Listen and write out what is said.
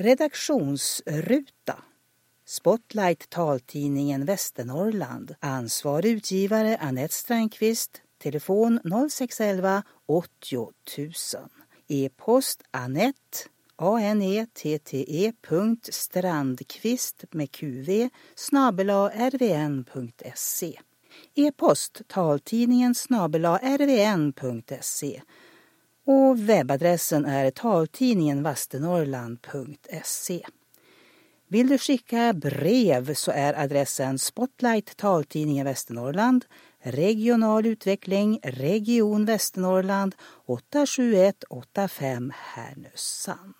Redaktionsruta Spotlight taltidningen Västernorrland. Ansvarig utgivare Annette Strandqvist. Telefon 0611 80 000. E-post Annette anette.strandqvist strandqvist med qv snabela rvn.se. E-post taltidningen snabela rvn.se och webbadressen är taltidningenvasternorrland.se. Vill du skicka brev så är adressen Spotlight Taltidningen Västernorrland, Regional utveckling, Region Västernorrland 87185 Härnösand.